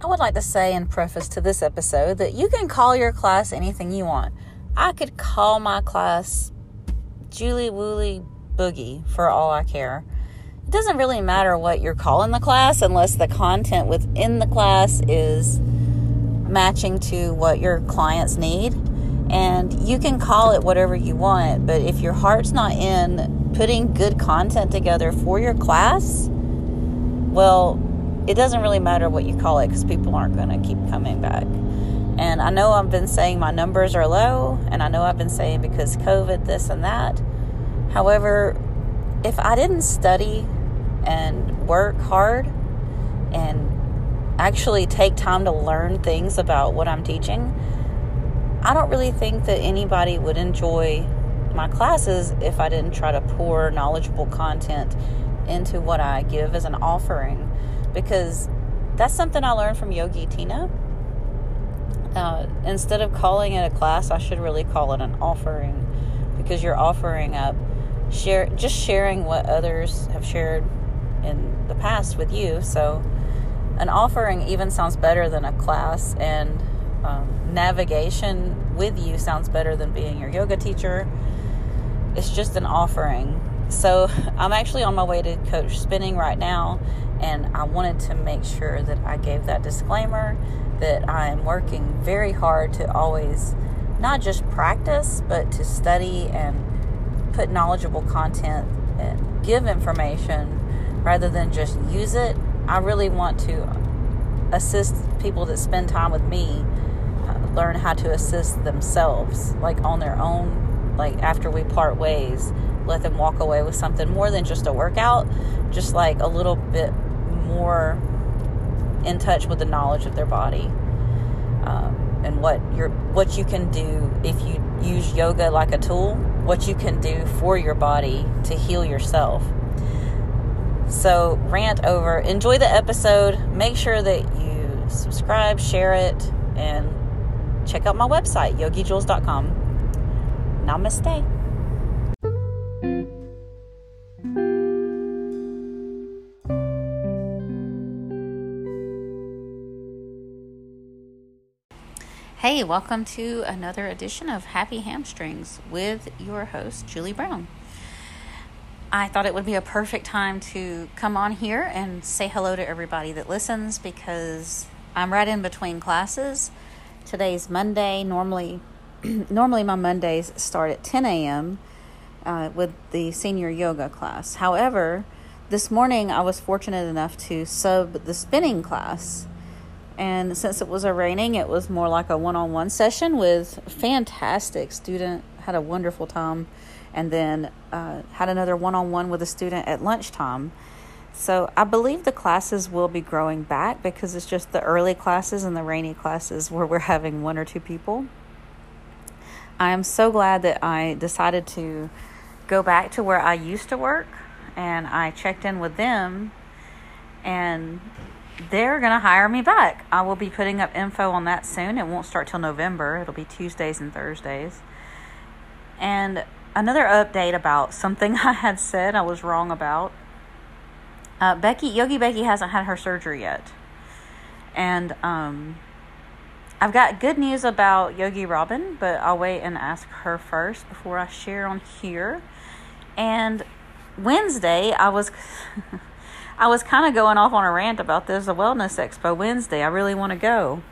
I would like to say in preface to this episode that you can call your class anything you want. I could call my class Julie Wooly Boogie for all I care. It doesn't really matter what you're calling the class unless the content within the class is matching to what your clients need. And you can call it whatever you want, but if your heart's not in putting good content together for your class, well, it doesn't really matter what you call it because people aren't going to keep coming back. And I know I've been saying my numbers are low, and I know I've been saying because COVID, this and that. However, if I didn't study and work hard and actually take time to learn things about what I'm teaching, I don't really think that anybody would enjoy my classes if I didn't try to pour knowledgeable content into what I give as an offering because that's something I learned from Yogi Tina. Uh, instead of calling it a class, I should really call it an offering because you're offering up share just sharing what others have shared in the past with you. So an offering even sounds better than a class, and um, navigation with you sounds better than being your yoga teacher. It's just an offering. So I'm actually on my way to coach spinning right now, and I wanted to make sure that I gave that disclaimer that I am working very hard to always not just practice, but to study and put knowledgeable content and give information rather than just use it. I really want to assist people that spend time with me uh, learn how to assist themselves, like on their own, like after we part ways. Let them walk away with something more than just a workout, just like a little bit more in touch with the knowledge of their body um, and what you what you can do if you use yoga like a tool what you can do for your body to heal yourself. So rant over. Enjoy the episode. Make sure that you subscribe share it and check out my website yogijulz.com namaste Hey, welcome to another edition of Happy Hamstrings with your host, Julie Brown. I thought it would be a perfect time to come on here and say hello to everybody that listens because I'm right in between classes. Today's Monday. Normally, normally my Mondays start at 10 a.m. Uh, with the senior yoga class. However, this morning I was fortunate enough to sub the spinning class and since it was a raining, it was more like a one on one session with fantastic student, had a wonderful time, and then uh, had another one on one with a student at lunchtime. So I believe the classes will be growing back because it's just the early classes and the rainy classes where we're having one or two people. I am so glad that I decided to go back to where I used to work and I checked in with them and they're going to hire me back. I will be putting up info on that soon. It won't start till November. It'll be Tuesdays and Thursdays. And another update about something I had said I was wrong about. Uh, Becky, Yogi Becky hasn't had her surgery yet. And um, I've got good news about Yogi Robin, but I'll wait and ask her first before I share on here. And Wednesday, I was. I was kind of going off on a rant about this, a wellness expo Wednesday. I really want to go.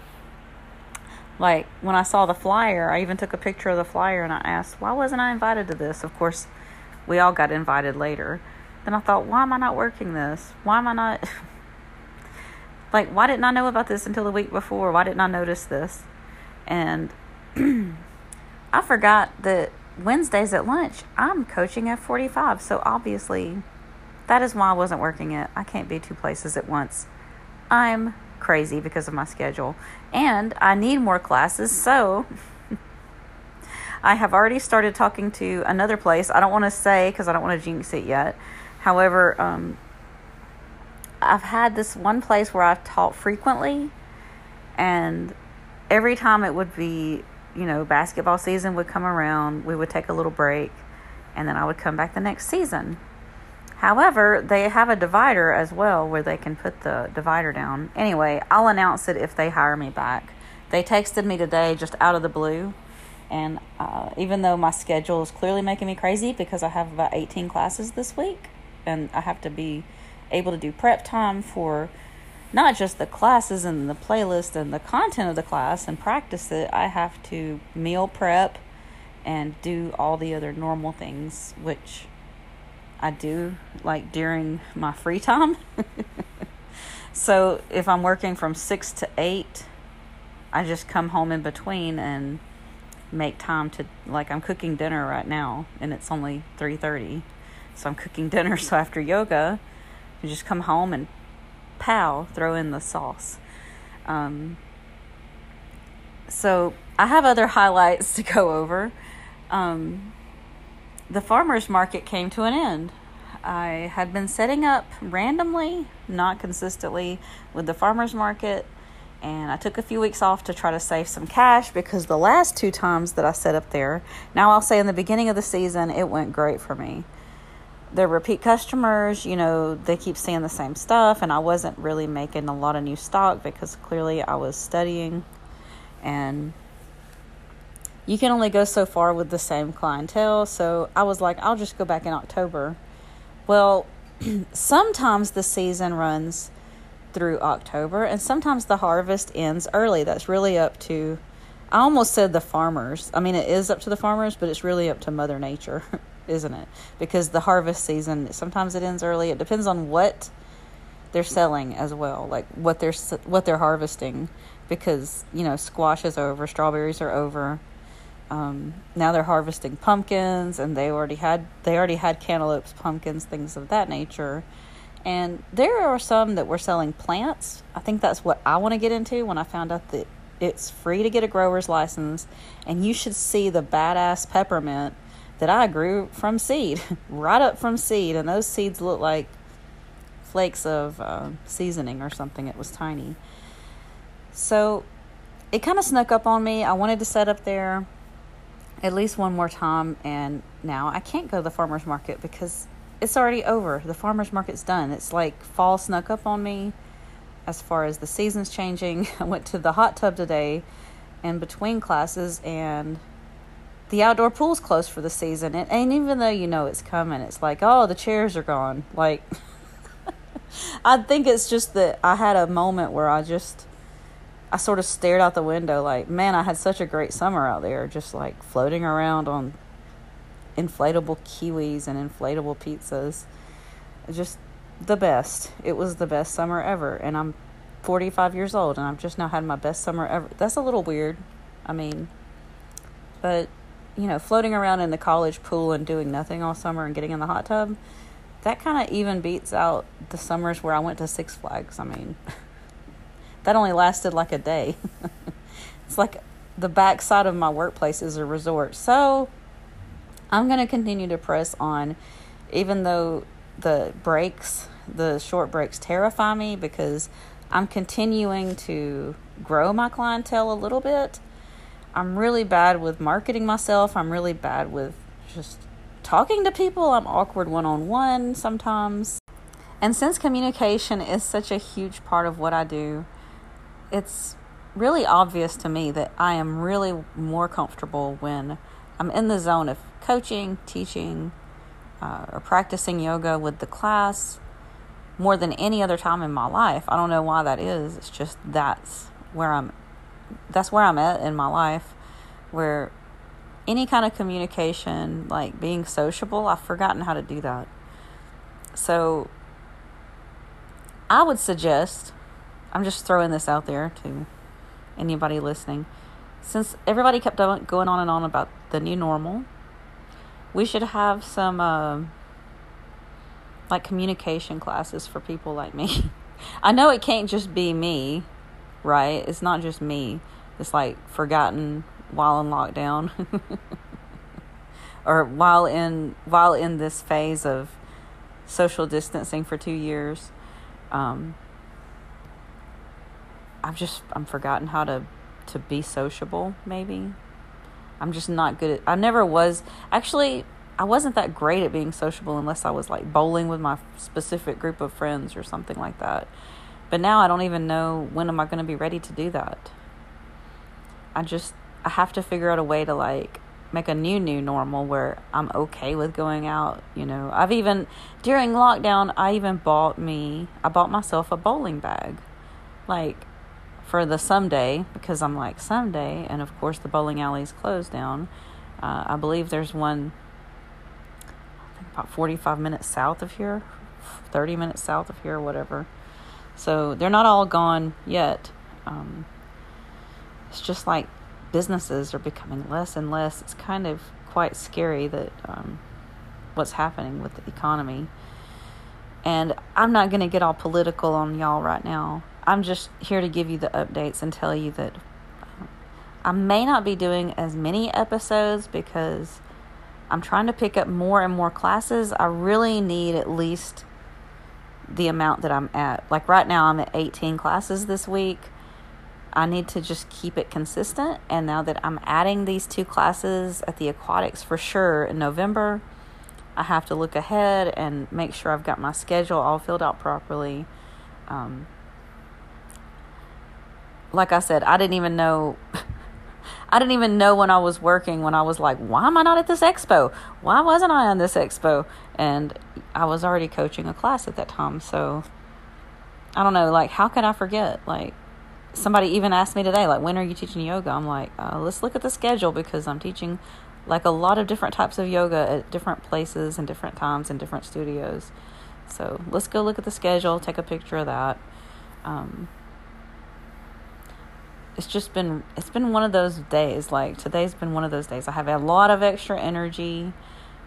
Like when I saw the flyer, I even took a picture of the flyer and I asked, why wasn't I invited to this? Of course, we all got invited later. Then I thought, why am I not working this? Why am I not. like, why didn't I know about this until the week before? Why didn't I notice this? And I forgot that Wednesdays at lunch, I'm coaching at 45. So obviously, that is why I wasn't working it. I can't be two places at once. I'm crazy because of my schedule. And I need more classes, so I have already started talking to another place. I don't want to say because I don't want to jinx it yet. However, um, I've had this one place where I've taught frequently, and every time it would be, you know, basketball season would come around, we would take a little break, and then I would come back the next season. However, they have a divider as well where they can put the divider down. Anyway, I'll announce it if they hire me back. They texted me today just out of the blue. And uh, even though my schedule is clearly making me crazy because I have about 18 classes this week and I have to be able to do prep time for not just the classes and the playlist and the content of the class and practice it, I have to meal prep and do all the other normal things, which I do like during my free time. so if I'm working from 6 to 8, I just come home in between and make time to like I'm cooking dinner right now and it's only 3:30. So I'm cooking dinner so after yoga, you just come home and pow, throw in the sauce. Um, so I have other highlights to go over. Um, the farmers market came to an end. I had been setting up randomly, not consistently, with the farmers market, and I took a few weeks off to try to save some cash because the last two times that I set up there, now I'll say in the beginning of the season, it went great for me they're repeat customers, you know, they keep seeing the same stuff, and I wasn't really making a lot of new stock because clearly I was studying, and you can only go so far with the same clientele. So I was like, I'll just go back in October. Well, sometimes the season runs through October, and sometimes the harvest ends early. That's really up to, I almost said the farmers. I mean, it is up to the farmers, but it's really up to Mother Nature. isn't it? Because the harvest season sometimes it ends early. It depends on what they're selling as well, like what they're what they're harvesting. Because you know squash is over, strawberries are over. Um, now they're harvesting pumpkins, and they already had they already had cantaloupes, pumpkins, things of that nature. And there are some that were selling plants. I think that's what I want to get into when I found out that it's free to get a grower's license, and you should see the badass peppermint that I grew from seed, right up from seed, and those seeds looked like flakes of uh, seasoning or something. It was tiny. So it kind of snuck up on me. I wanted to set up there at least one more time, and now I can't go to the farmer's market because it's already over. The farmer's market's done. It's like fall snuck up on me as far as the season's changing. I went to the hot tub today in between classes and the outdoor pool's closed for the season. And, and even though you know it's coming, it's like, oh, the chairs are gone. Like, I think it's just that I had a moment where I just, I sort of stared out the window, like, man, I had such a great summer out there, just like floating around on inflatable kiwis and inflatable pizzas. Just the best. It was the best summer ever. And I'm 45 years old and I've just now had my best summer ever. That's a little weird. I mean, but you know, floating around in the college pool and doing nothing all summer and getting in the hot tub, that kind of even beats out the summers where I went to Six Flags. I mean, that only lasted like a day. it's like the backside of my workplace is a resort. So I'm going to continue to press on, even though the breaks, the short breaks terrify me because I'm continuing to grow my clientele a little bit I'm really bad with marketing myself. I'm really bad with just talking to people. I'm awkward one on one sometimes. And since communication is such a huge part of what I do, it's really obvious to me that I am really more comfortable when I'm in the zone of coaching, teaching, uh, or practicing yoga with the class more than any other time in my life. I don't know why that is. It's just that's where I'm that's where I'm at in my life where any kind of communication, like being sociable, I've forgotten how to do that. So I would suggest, I'm just throwing this out there to anybody listening, since everybody kept going on and on about the new normal, we should have some uh, like communication classes for people like me. I know it can't just be me right? It's not just me. It's like forgotten while in lockdown or while in while in this phase of social distancing for 2 years. Um, I've just I'm forgotten how to to be sociable maybe. I'm just not good at I never was actually I wasn't that great at being sociable unless I was like bowling with my specific group of friends or something like that. But now I don't even know when am I going to be ready to do that. I just I have to figure out a way to like make a new new normal where I'm okay with going out, you know. I've even during lockdown I even bought me I bought myself a bowling bag. Like for the someday because I'm like someday and of course the bowling alley's closed down. Uh, I believe there's one about 45 minutes south of here, 30 minutes south of here, whatever. So they're not all gone yet. Um, it's just like businesses are becoming less and less. It's kind of quite scary that um, what's happening with the economy. And I'm not going to get all political on y'all right now. I'm just here to give you the updates and tell you that um, I may not be doing as many episodes because I'm trying to pick up more and more classes. I really need at least the amount that I'm at. Like right now, I'm at 18 classes this week. I need to just keep it consistent. And now that I'm adding these two classes at the aquatics for sure in November, I have to look ahead and make sure I've got my schedule all filled out properly. Um, like I said, I didn't even know. I didn't even know when I was working when I was like, why am I not at this expo? Why wasn't I on this expo? And I was already coaching a class at that time. So I don't know, like, how could I forget? Like, somebody even asked me today, like, when are you teaching yoga? I'm like, uh, let's look at the schedule because I'm teaching like a lot of different types of yoga at different places and different times in different studios. So let's go look at the schedule, take a picture of that. Um, it's just been it's been one of those days. Like today's been one of those days. I have a lot of extra energy,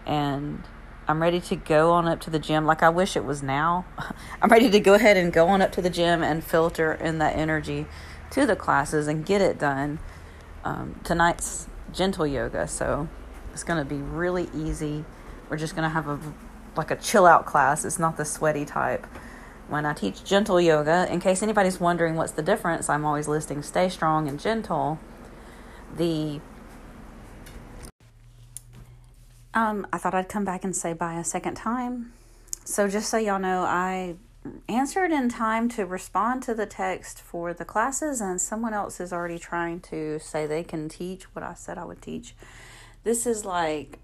and I'm ready to go on up to the gym. Like I wish it was now. I'm ready to go ahead and go on up to the gym and filter in that energy to the classes and get it done. Um, tonight's gentle yoga, so it's going to be really easy. We're just going to have a like a chill out class. It's not the sweaty type. When I teach gentle yoga, in case anybody's wondering what's the difference, I'm always listing stay strong and gentle. The um, I thought I'd come back and say bye a second time. So, just so y'all know, I answered in time to respond to the text for the classes, and someone else is already trying to say they can teach what I said I would teach. This is like,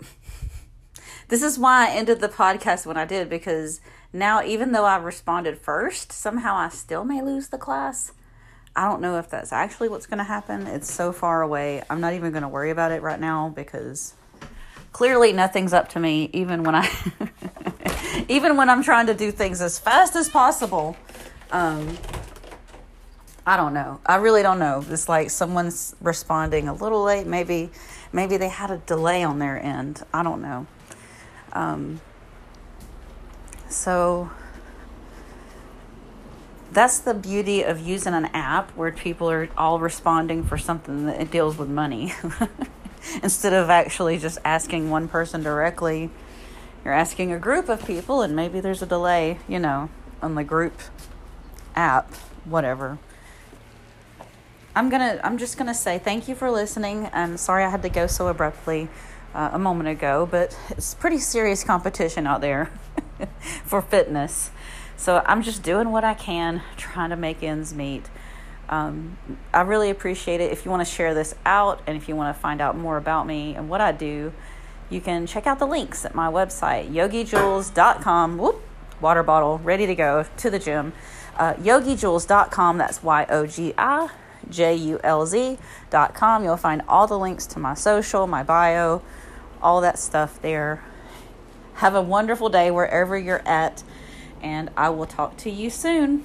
this is why I ended the podcast when I did, because now, even though I responded first, somehow I still may lose the class. I don't know if that's actually what's going to happen. It's so far away. I'm not even going to worry about it right now because clearly nothing's up to me even when i even when i'm trying to do things as fast as possible um i don't know i really don't know it's like someone's responding a little late maybe maybe they had a delay on their end i don't know um so that's the beauty of using an app where people are all responding for something that deals with money. Instead of actually just asking one person directly you're asking a group of people and maybe there's a delay you know on the group app whatever. I'm gonna i'm just gonna say thank you for listening. I'm sorry i had to go so abruptly uh, a moment ago but it's pretty serious competition out there for fitness so i'm just doing what i can trying to make ends meet um, I really appreciate it. If you want to share this out and if you want to find out more about me and what I do, you can check out the links at my website, yogijulz.com. Whoop, water bottle ready to go to the gym. Uh, yogijulz.com, that's Y O G I J U L Z.com. You'll find all the links to my social, my bio, all that stuff there. Have a wonderful day wherever you're at, and I will talk to you soon.